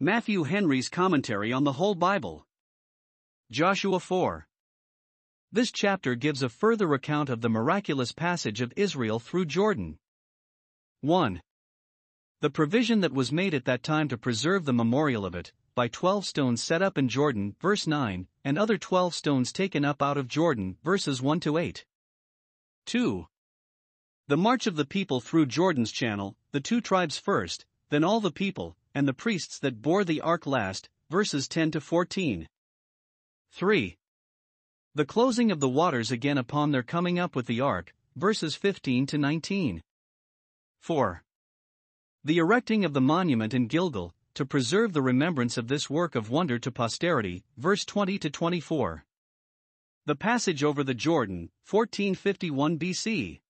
Matthew Henry's Commentary on the Whole Bible. Joshua 4. This chapter gives a further account of the miraculous passage of Israel through Jordan. 1. The provision that was made at that time to preserve the memorial of it, by twelve stones set up in Jordan, verse 9, and other twelve stones taken up out of Jordan, verses 1 to 8. 2. The march of the people through Jordan's channel, the two tribes first, then all the people, and the priests that bore the ark last, verses 10 to 14. 3. The closing of the waters again upon their coming up with the ark, verses 15 to 19. 4. The erecting of the monument in Gilgal, to preserve the remembrance of this work of wonder to posterity, verse 20 to 24. The passage over the Jordan, 1451 BC.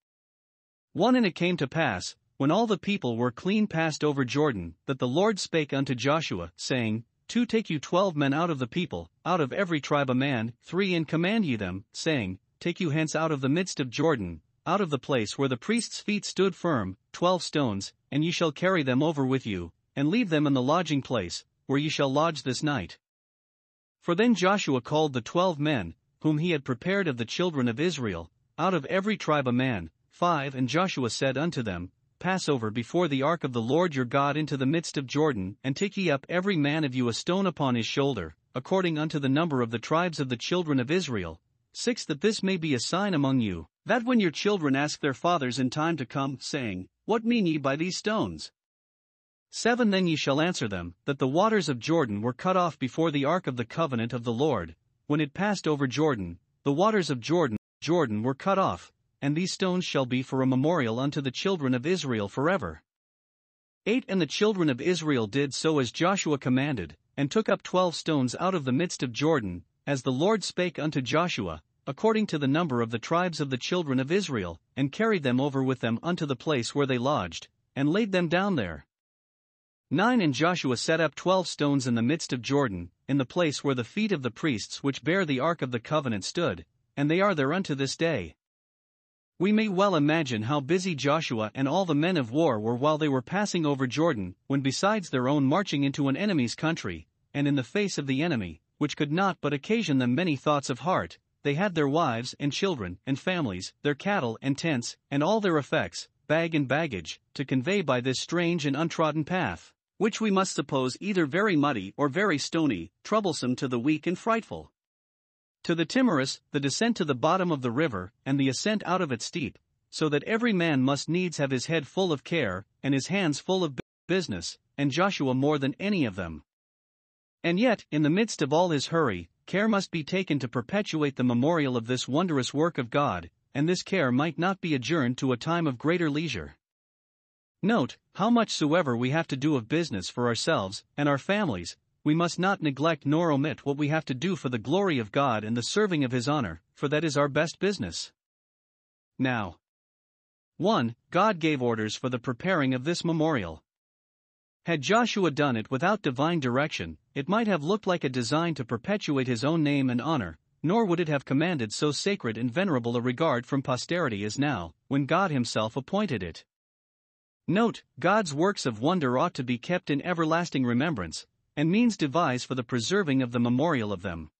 1 And it came to pass, when all the people were clean passed over Jordan, that the Lord spake unto Joshua, saying, Two take you twelve men out of the people, out of every tribe a man, three and command ye them, saying, Take you hence out of the midst of Jordan, out of the place where the priest's feet stood firm, twelve stones, and ye shall carry them over with you, and leave them in the lodging place, where ye shall lodge this night. For then Joshua called the twelve men, whom he had prepared of the children of Israel, out of every tribe a man, five, and Joshua said unto them, pass over before the ark of the Lord your God into the midst of Jordan, and take ye up every man of you a stone upon his shoulder, according unto the number of the tribes of the children of Israel. 6. That this may be a sign among you, that when your children ask their fathers in time to come, saying, What mean ye by these stones? 7. Then ye shall answer them, that the waters of Jordan were cut off before the ark of the covenant of the Lord, when it passed over Jordan, the waters of Jordan, Jordan were cut off, and these stones shall be for a memorial unto the children of Israel forever. 8 And the children of Israel did so as Joshua commanded, and took up twelve stones out of the midst of Jordan, as the Lord spake unto Joshua, according to the number of the tribes of the children of Israel, and carried them over with them unto the place where they lodged, and laid them down there. 9 And Joshua set up twelve stones in the midst of Jordan, in the place where the feet of the priests which bear the ark of the covenant stood, and they are there unto this day. We may well imagine how busy Joshua and all the men of war were while they were passing over Jordan, when besides their own marching into an enemy's country, and in the face of the enemy, which could not but occasion them many thoughts of heart, they had their wives and children and families, their cattle and tents, and all their effects, bag and baggage, to convey by this strange and untrodden path, which we must suppose either very muddy or very stony, troublesome to the weak and frightful. To the timorous, the descent to the bottom of the river, and the ascent out of it steep, so that every man must needs have his head full of care, and his hands full of business, and Joshua more than any of them. And yet, in the midst of all his hurry, care must be taken to perpetuate the memorial of this wondrous work of God, and this care might not be adjourned to a time of greater leisure. Note, how much soever we have to do of business for ourselves and our families, we must not neglect nor omit what we have to do for the glory of God and the serving of His honor, for that is our best business. Now, 1. God gave orders for the preparing of this memorial. Had Joshua done it without divine direction, it might have looked like a design to perpetuate his own name and honor, nor would it have commanded so sacred and venerable a regard from posterity as now, when God Himself appointed it. Note, God's works of wonder ought to be kept in everlasting remembrance, and means devised for the preserving of the memorial of them.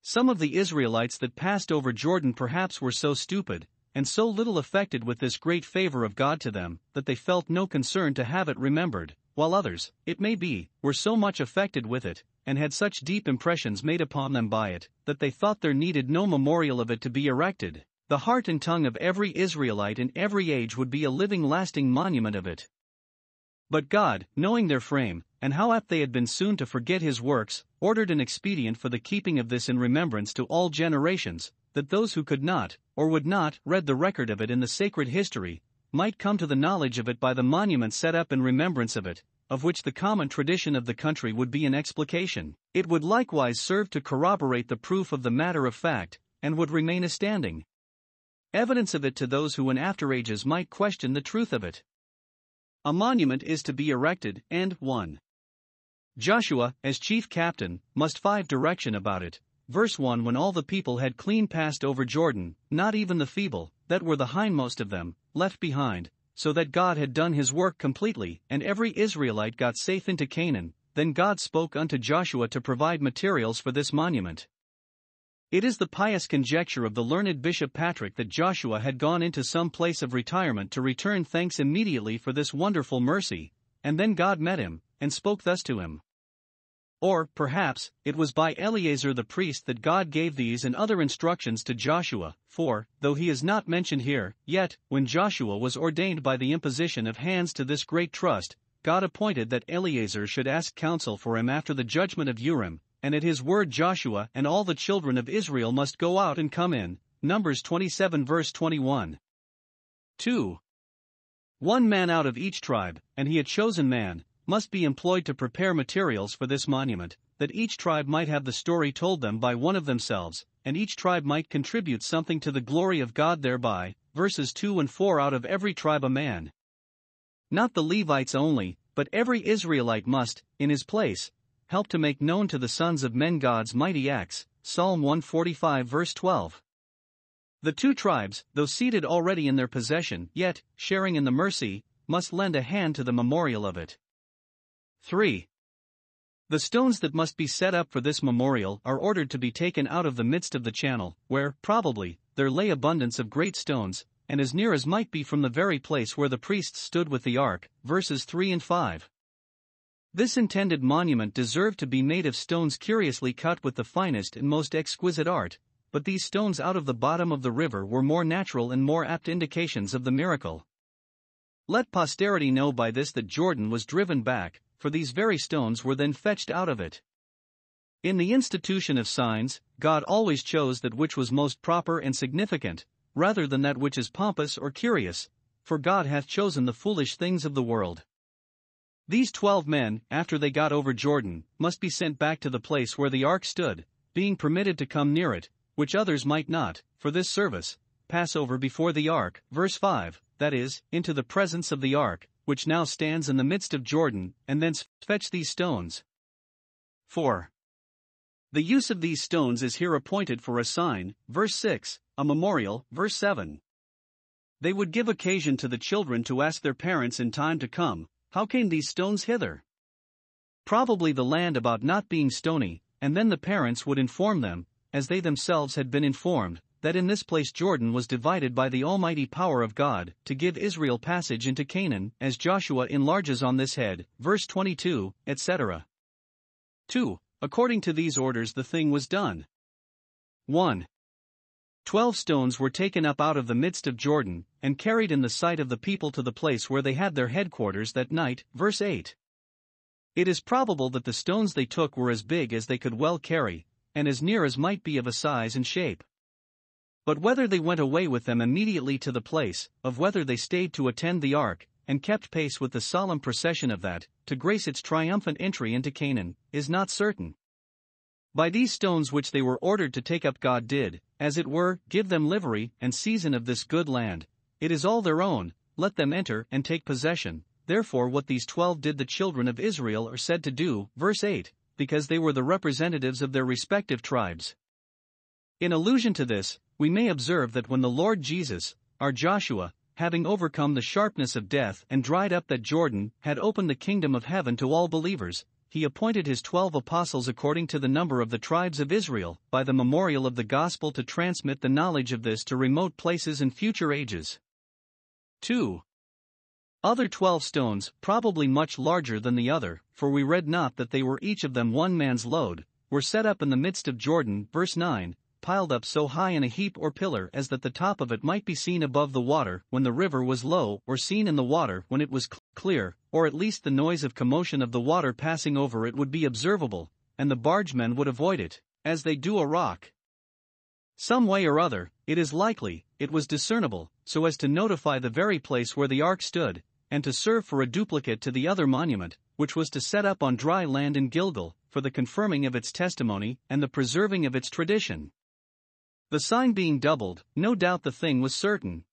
Some of the Israelites that passed over Jordan perhaps were so stupid, and so little affected with this great favor of God to them, that they felt no concern to have it remembered, while others, it may be, were so much affected with it, and had such deep impressions made upon them by it, that they thought there needed no memorial of it to be erected. The heart and tongue of every Israelite in every age would be a living lasting monument of it. But God, knowing their frame, and how apt they had been soon to forget his works, ordered an expedient for the keeping of this in remembrance to all generations, that those who could not, or would not, read the record of it in the sacred history, might come to the knowledge of it by the monument set up in remembrance of it, of which the common tradition of the country would be an explication. It would likewise serve to corroborate the proof of the matter of fact, and would remain a standing evidence of it to those who in after ages might question the truth of it. A monument is to be erected, and 1. Joshua, as chief captain, must five direction about it. Verse 1 When all the people had clean passed over Jordan, not even the feeble, that were the hindmost of them, left behind, so that God had done his work completely, and every Israelite got safe into Canaan, then God spoke unto Joshua to provide materials for this monument. It is the pious conjecture of the learned Bishop Patrick that Joshua had gone into some place of retirement to return thanks immediately for this wonderful mercy, and then God met him, and spoke thus to him. Or, perhaps, it was by Eleazar the priest that God gave these and other instructions to Joshua, for, though he is not mentioned here, yet, when Joshua was ordained by the imposition of hands to this great trust, God appointed that Eleazar should ask counsel for him after the judgment of Urim, and at his word Joshua and all the children of Israel must go out and come in. Numbers 27 verse 21. 2. One man out of each tribe, and he a chosen man, must be employed to prepare materials for this monument, that each tribe might have the story told them by one of themselves, and each tribe might contribute something to the glory of God thereby. Verses 2 and 4 Out of every tribe a man. Not the Levites only, but every Israelite must, in his place, help to make known to the sons of men God's mighty acts. Psalm 145 verse 12. The two tribes, though seated already in their possession, yet, sharing in the mercy, must lend a hand to the memorial of it. 3. The stones that must be set up for this memorial are ordered to be taken out of the midst of the channel, where, probably, there lay abundance of great stones, and as near as might be from the very place where the priests stood with the ark, verses 3 and 5. This intended monument deserved to be made of stones curiously cut with the finest and most exquisite art, but these stones out of the bottom of the river were more natural and more apt indications of the miracle. Let posterity know by this that Jordan was driven back, for these very stones were then fetched out of it. In the institution of signs, God always chose that which was most proper and significant, rather than that which is pompous or curious, for God hath chosen the foolish things of the world. These twelve men, after they got over Jordan, must be sent back to the place where the ark stood, being permitted to come near it, which others might not, for this service, pass over before the ark, verse 5, that is, into the presence of the ark, which now stands in the midst of Jordan, and thence fetch these stones. 4. The use of these stones is here appointed for a sign, verse 6, a memorial, verse 7. They would give occasion to the children to ask their parents in time to come, how came these stones hither? Probably the land about not being stony, and then the parents would inform them, as they themselves had been informed, that in this place Jordan was divided by the almighty power of God, to give Israel passage into Canaan, as Joshua enlarges on this head, verse 22, etc. 2. According to these orders, the thing was done. 1. Twelve stones were taken up out of the midst of Jordan, and carried in the sight of the people to the place where they had their headquarters that night. Verse 8. It is probable that the stones they took were as big as they could well carry, and as near as might be of a size and shape. But whether they went away with them immediately to the place, of whether they stayed to attend the ark, and kept pace with the solemn procession of that, to grace its triumphant entry into Canaan, is not certain. By these stones which they were ordered to take up, God did, as it were, give them livery and seisin of this good land. It is all their own, let them enter and take possession. Therefore, what these twelve did the children of Israel are said to do, verse 8, because they were the representatives of their respective tribes. In allusion to this, we may observe that when the Lord Jesus, our Joshua, having overcome the sharpness of death and dried up that Jordan, had opened the kingdom of heaven to all believers, he appointed his twelve apostles according to the number of the tribes of Israel, by the memorial of the gospel to transmit the knowledge of this to remote places and future ages. 2. Other twelve stones, probably much larger than the other, for we read not that they were each of them one man's load, were set up in the midst of Jordan, verse 9, piled up so high in a heap or pillar as that the top of it might be seen above the water when the river was low, or seen in the water when it was cl- clear, or at least the noise of commotion of the water passing over it would be observable, and the bargemen would avoid it, as they do a rock. Some way or other, it is likely, it was discernible, so as to notify the very place where the ark stood, and to serve for a duplicate to the other monument, which was to set up on dry land in Gilgal, for the confirming of its testimony and the preserving of its tradition. The sign being doubled, no doubt the thing was certain.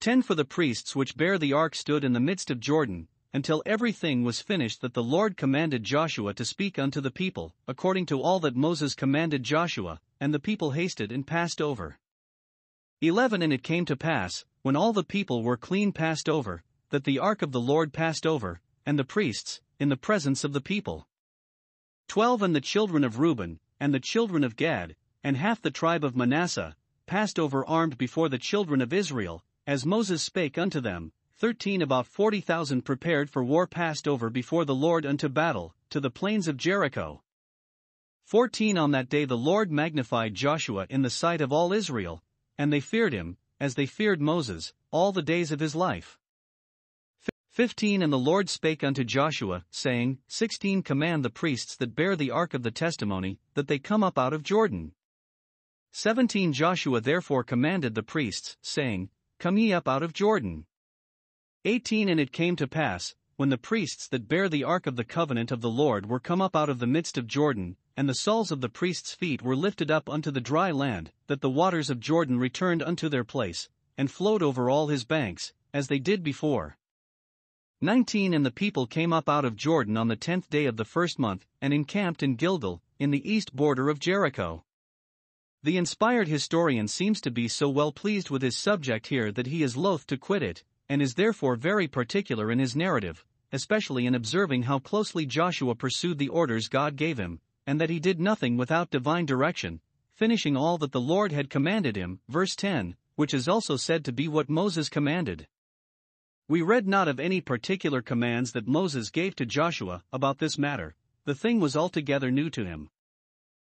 10 For the priests which bear the ark stood in the midst of Jordan, until everything was finished that the Lord commanded Joshua to speak unto the people, according to all that Moses commanded Joshua, and the people hasted and passed over. 11 And it came to pass, when all the people were clean passed over, that the ark of the Lord passed over, and the priests, in the presence of the people. Twelve and the children of Reuben, and the children of Gad, and half the tribe of Manasseh, passed over armed before the children of Israel, as Moses spake unto them. Thirteen about forty thousand prepared for war passed over before the Lord unto battle, to the plains of Jericho. 14 On that day the Lord magnified Joshua in the sight of all Israel, and they feared him, as they feared Moses, all the days of his life. 15 And the Lord spake unto Joshua, saying, 16 Command the priests that bear the ark of the testimony, that they come up out of Jordan. 17 Joshua therefore commanded the priests, saying, Come ye up out of Jordan. 18 And it came to pass, when the priests that bear the ark of the covenant of the Lord were come up out of the midst of Jordan, and the soles of the priests' feet were lifted up unto the dry land, that the waters of Jordan returned unto their place, and flowed over all his banks, as they did before. 19 And the people came up out of Jordan on the tenth day of the first month, and encamped in Gilgal, in the east border of Jericho. The inspired historian seems to be so well pleased with his subject here that he is loath to quit it, and is therefore very particular in his narrative, especially in observing how closely Joshua pursued the orders God gave him, and that he did nothing without divine direction, finishing all that the Lord had commanded him. Verse 10, which is also said to be what Moses commanded. We read not of any particular commands that Moses gave to Joshua about this matter, the thing was altogether new to him.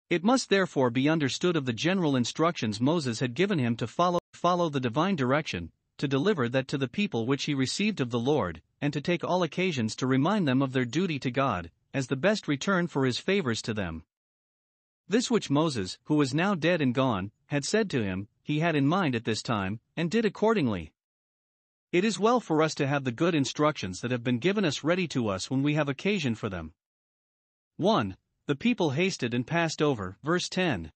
It must therefore be understood of the general instructions Moses had given him to follow, follow the divine direction, to deliver that to the people which he received of the Lord, and to take all occasions to remind them of their duty to God, as the best return for his favors to them. This which Moses, who was now dead and gone, had said to him, he had in mind at this time, and did accordingly. It is well for us to have the good instructions that have been given us ready to us when we have occasion for them. 1. The people hasted and passed over, verse 10.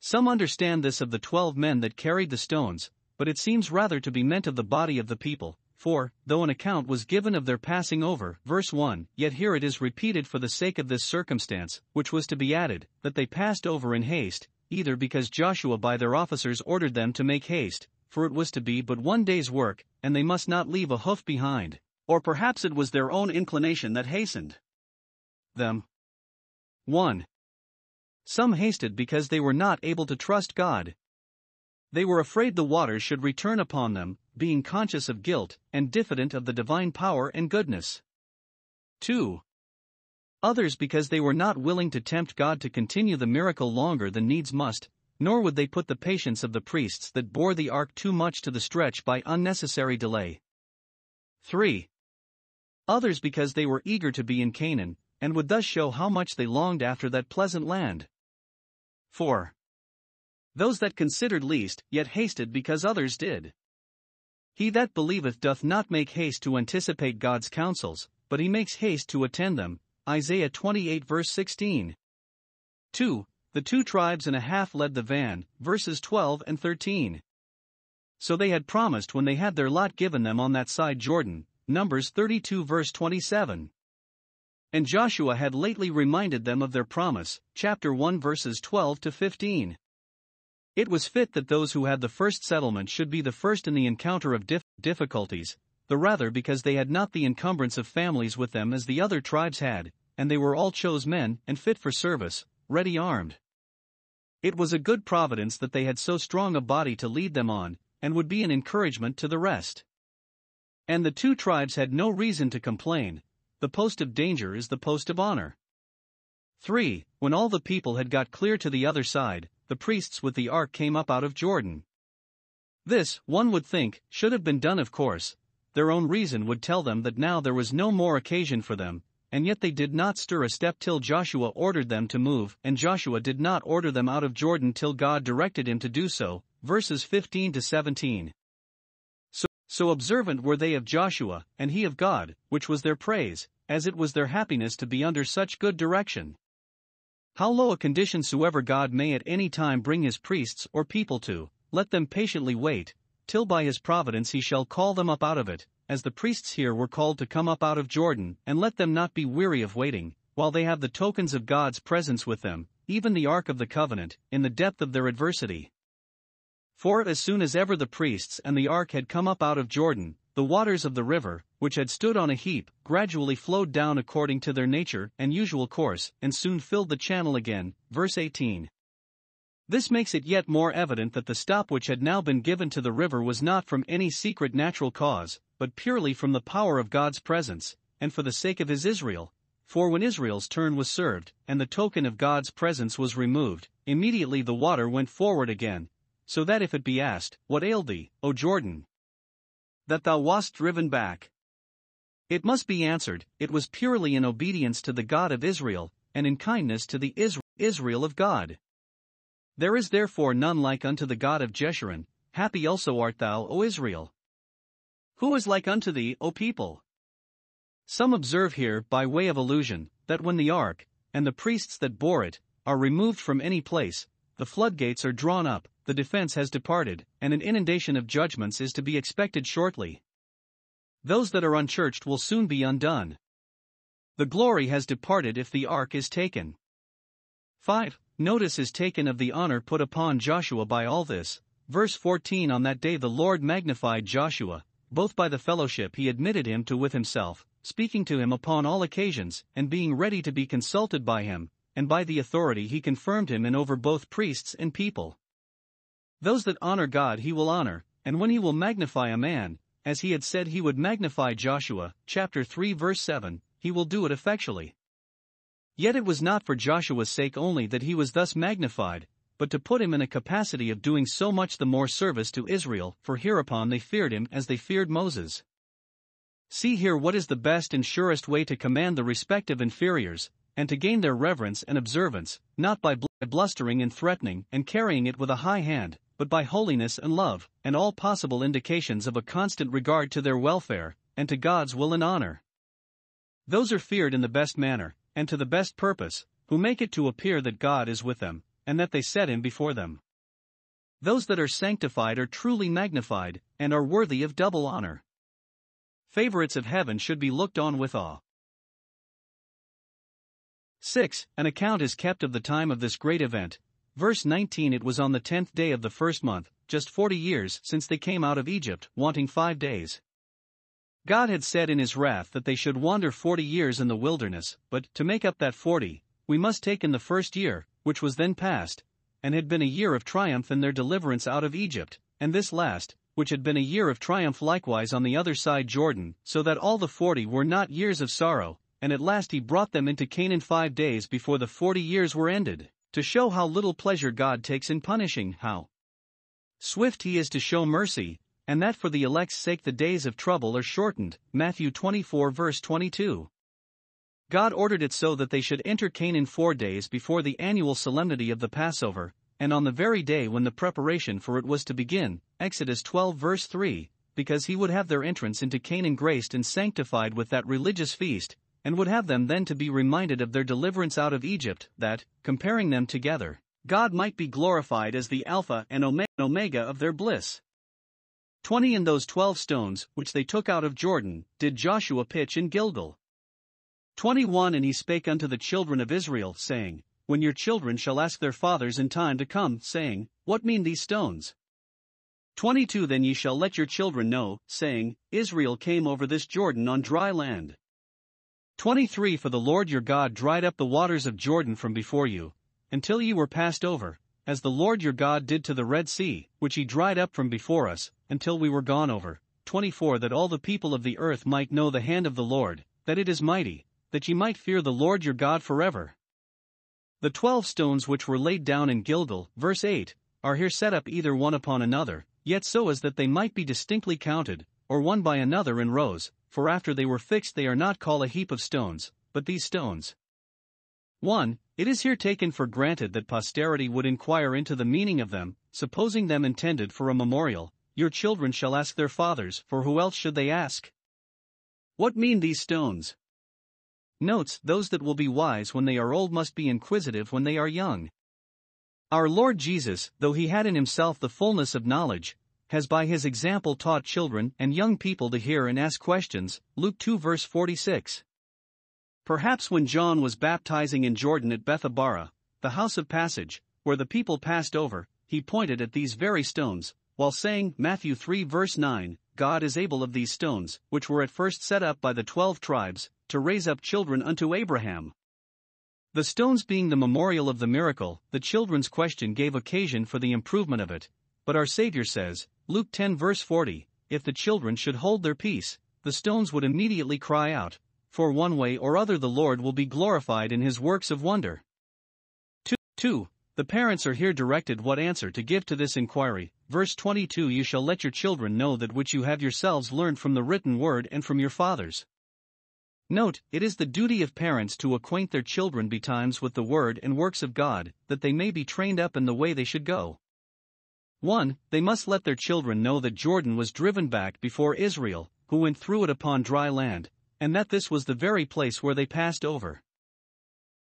Some understand this of the twelve men that carried the stones, but it seems rather to be meant of the body of the people, for, though an account was given of their passing over, verse 1, yet here it is repeated for the sake of this circumstance, which was to be added, that they passed over in haste, either because Joshua by their officers ordered them to make haste, for it was to be but one day's work, and they must not leave a hoof behind, or perhaps it was their own inclination that hastened them. 1. Some hasted because they were not able to trust God. They were afraid the waters should return upon them, being conscious of guilt, and diffident of the divine power and goodness. 2. Others because they were not willing to tempt God to continue the miracle longer than needs must, nor would they put the patience of the priests that bore the ark too much to the stretch by unnecessary delay. 3. Others because they were eager to be in Canaan, and would thus show how much they longed after that pleasant land. 4. Those that considered least, yet hasted because others did. He that believeth doth not make haste to anticipate God's counsels, but he makes haste to attend them. Isaiah 28 verse 16. 2. The two tribes and a half led the van, verses 12 and 13. So they had promised when they had their lot given them on that side Jordan, Numbers 32 verse 27. And Joshua had lately reminded them of their promise, chapter 1 verses 12 to 15. It was fit that those who had the first settlement should be the first in the encounter of dif- difficulties, the rather because they had not the encumbrance of families with them as the other tribes had, and they were all chose men and fit for service, ready armed. It was a good providence that they had so strong a body to lead them on, and would be an encouragement to the rest. And the two tribes had no reason to complain, the post of danger is the post of honor. 3. When all the people had got clear to the other side, the priests with the ark came up out of Jordan. This, one would think, should have been done of course, their own reason would tell them that now there was no more occasion for them, and yet they did not stir a step till Joshua ordered them to move, and Joshua did not order them out of Jordan till God directed him to do so. Verses 15 to 17. So, observant were they of Joshua, and he of God, which was their praise, as it was their happiness to be under such good direction. How low a condition soever God may at any time bring his priests or people to, let them patiently wait, till by his providence he shall call them up out of it, as the priests here were called to come up out of Jordan, and let them not be weary of waiting, while they have the tokens of God's presence with them, even the ark of the covenant, in the depth of their adversity. For as soon as ever the priests and the ark had come up out of Jordan, the waters of the river, which had stood on a heap, gradually flowed down according to their nature and usual course, and soon filled the channel again. Verse 18. This makes it yet more evident that the stop which had now been given to the river was not from any secret natural cause, but purely from the power of God's presence, and for the sake of his Israel. For when Israel's turn was served, and the token of God's presence was removed, immediately the water went forward again. So that if it be asked, What ailed thee, O Jordan? That thou wast driven back. It must be answered, it was purely in obedience to the God of Israel, and in kindness to the Israel of God. There is therefore none like unto the God of Jeshurun, happy also art thou, O Israel. Who is like unto thee, O people? Some observe here, by way of allusion, that when the ark, and the priests that bore it, are removed from any place, the floodgates are drawn up, the defense has departed, and an inundation of judgments is to be expected shortly. Those that are unchurched will soon be undone. The glory has departed if the ark is taken. 5. Notice is taken of the honor put upon Joshua by all this. Verse 14 On that day the Lord magnified Joshua, both by the fellowship he admitted him to with himself, speaking to him upon all occasions, and being ready to be consulted by him, and by the authority he confirmed him in over both priests and people. Those that honor God he will honor, and when he will magnify a man, as he had said he would magnify Joshua, chapter 3 verse 7, he will do it effectually. Yet it was not for Joshua's sake only that he was thus magnified, but to put him in a capacity of doing so much the more service to Israel, for hereupon they feared him as they feared Moses. See here what is the best and surest way to command the respective inferiors, and to gain their reverence and observance, not by blustering and threatening and carrying it with a high hand, but by holiness and love, and all possible indications of a constant regard to their welfare, and to God's will and honor. Those are feared in the best manner, and to the best purpose, who make it to appear that God is with them, and that they set him before them. Those that are sanctified are truly magnified, and are worthy of double honor. Favorites of heaven should be looked on with awe. 6. An account is kept of the time of this great event. Verse 19 It was on the tenth day of the first month, just forty years since they came out of Egypt, wanting five days. God had said in his wrath that they should wander forty years in the wilderness, but, to make up that forty, we must take in the first year, which was then past, and had been a year of triumph in their deliverance out of Egypt, and this last, which had been a year of triumph likewise on the other side Jordan, so that all the forty were not years of sorrow, and at last he brought them into Canaan five days before the forty years were ended, to show how little pleasure God takes in punishing, how swift he is to show mercy, and that for the elect's sake the days of trouble are shortened. Matthew 24 verse 22. God ordered it so that they should enter Canaan four days before the annual solemnity of the Passover, and on the very day when the preparation for it was to begin, Exodus 12 verse 3, because he would have their entrance into Canaan graced and sanctified with that religious feast, and would have them then to be reminded of their deliverance out of Egypt, that, comparing them together, God might be glorified as the Alpha and Omega of their bliss. Twenty in those twelve stones, which they took out of Jordan, did Joshua pitch in Gilgal. Twenty one And he spake unto the children of Israel, saying, When your children shall ask their fathers in time to come, saying, What mean these stones? Twenty two Then ye shall let your children know, saying, Israel came over this Jordan on dry land. 23 For the Lord your God dried up the waters of Jordan from before you, until ye were passed over, as the Lord your God did to the Red Sea, which he dried up from before us, until we were gone over. 24 That all the people of the earth might know the hand of the Lord, that it is mighty, that ye might fear the Lord your God forever. The twelve stones which were laid down in Gilgal, verse 8, are here set up either one upon another, yet so as that they might be distinctly counted, or one by another in rows, for after they were fixed they are not called a heap of stones, but these stones. 1. It is here taken for granted that posterity would inquire into the meaning of them, supposing them intended for a memorial. Your children shall ask their fathers, for who else should they ask? What mean these stones? Notes Those that will be wise when they are old must be inquisitive when they are young. Our Lord Jesus, though he had in himself the fullness of knowledge, has by his example taught children and young people to hear and ask questions. Luke 2 verse 46. Perhaps when John was baptizing in Jordan at Bethabara, the house of passage, where the people passed over, he pointed at these very stones, while saying, Matthew 3 verse 9, God is able of these stones, which were at first set up by the twelve tribes, to raise up children unto Abraham. The stones being the memorial of the miracle, the children's question gave occasion for the improvement of it. But our Savior says, Luke 10 verse 40, if the children should hold their peace, the stones would immediately cry out, for one way or other the Lord will be glorified in his works of wonder. 2. 2. The parents are here directed what answer to give to this inquiry. Verse 22 You shall let your children know that which you have yourselves learned from the written word and from your fathers. Note, it is the duty of parents to acquaint their children betimes with the word and works of God, that they may be trained up in the way they should go. 1. They must let their children know that Jordan was driven back before Israel, who went through it upon dry land, and that this was the very place where they passed over.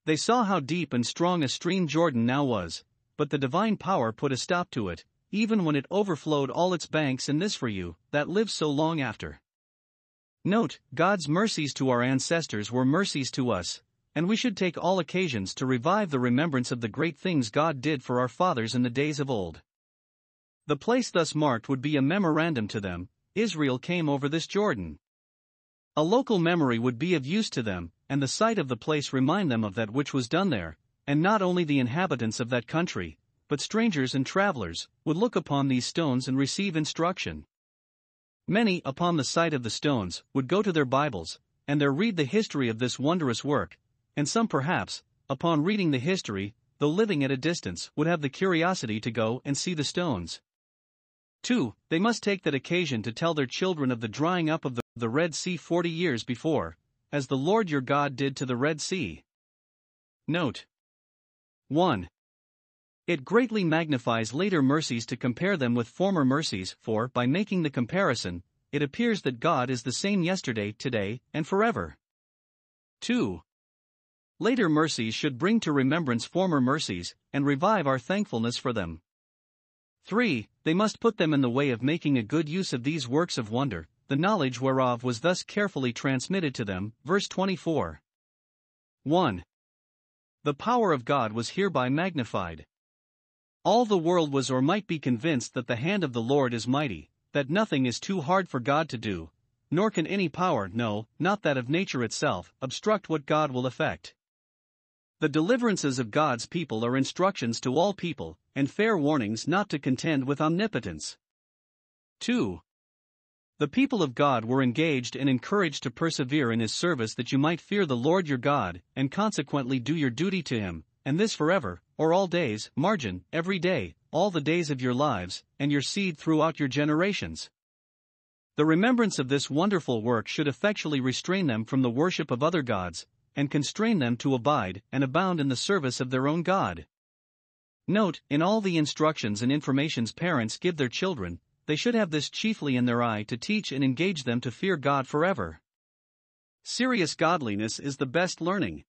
They saw how deep and strong a stream Jordan now was, but the divine power put a stop to it, even when it overflowed all its banks, and this for you, that live so long after. Note, God's mercies to our ancestors were mercies to us, and we should take all occasions to revive the remembrance of the great things God did for our fathers in the days of old. The place thus marked would be a memorandum to them Israel came over this Jordan. A local memory would be of use to them, and the sight of the place remind them of that which was done there, and not only the inhabitants of that country, but strangers and travelers, would look upon these stones and receive instruction. Many, upon the sight of the stones, would go to their Bibles, and there read the history of this wondrous work, and some perhaps, upon reading the history, though living at a distance, would have the curiosity to go and see the stones. 2. They must take that occasion to tell their children of the drying up of the, the Red Sea forty years before, as the Lord your God did to the Red Sea. Note 1. It greatly magnifies later mercies to compare them with former mercies, for, by making the comparison, it appears that God is the same yesterday, today, and forever. 2. Later mercies should bring to remembrance former mercies, and revive our thankfulness for them. 3. They must put them in the way of making a good use of these works of wonder, the knowledge whereof was thus carefully transmitted to them. Verse 24. 1. The power of God was hereby magnified. All the world was or might be convinced that the hand of the Lord is mighty, that nothing is too hard for God to do, nor can any power, no, not that of nature itself, obstruct what God will effect. The deliverances of God's people are instructions to all people, and fair warnings not to contend with omnipotence. 2. The people of God were engaged and encouraged to persevere in His service that you might fear the Lord your God, and consequently do your duty to Him, and this forever, or all days, margin, every day, all the days of your lives, and your seed throughout your generations. The remembrance of this wonderful work should effectually restrain them from the worship of other gods, and constrain them to abide and abound in the service of their own God. Note, in all the instructions and informations parents give their children, they should have this chiefly in their eye to teach and engage them to fear God forever. Serious godliness is the best learning.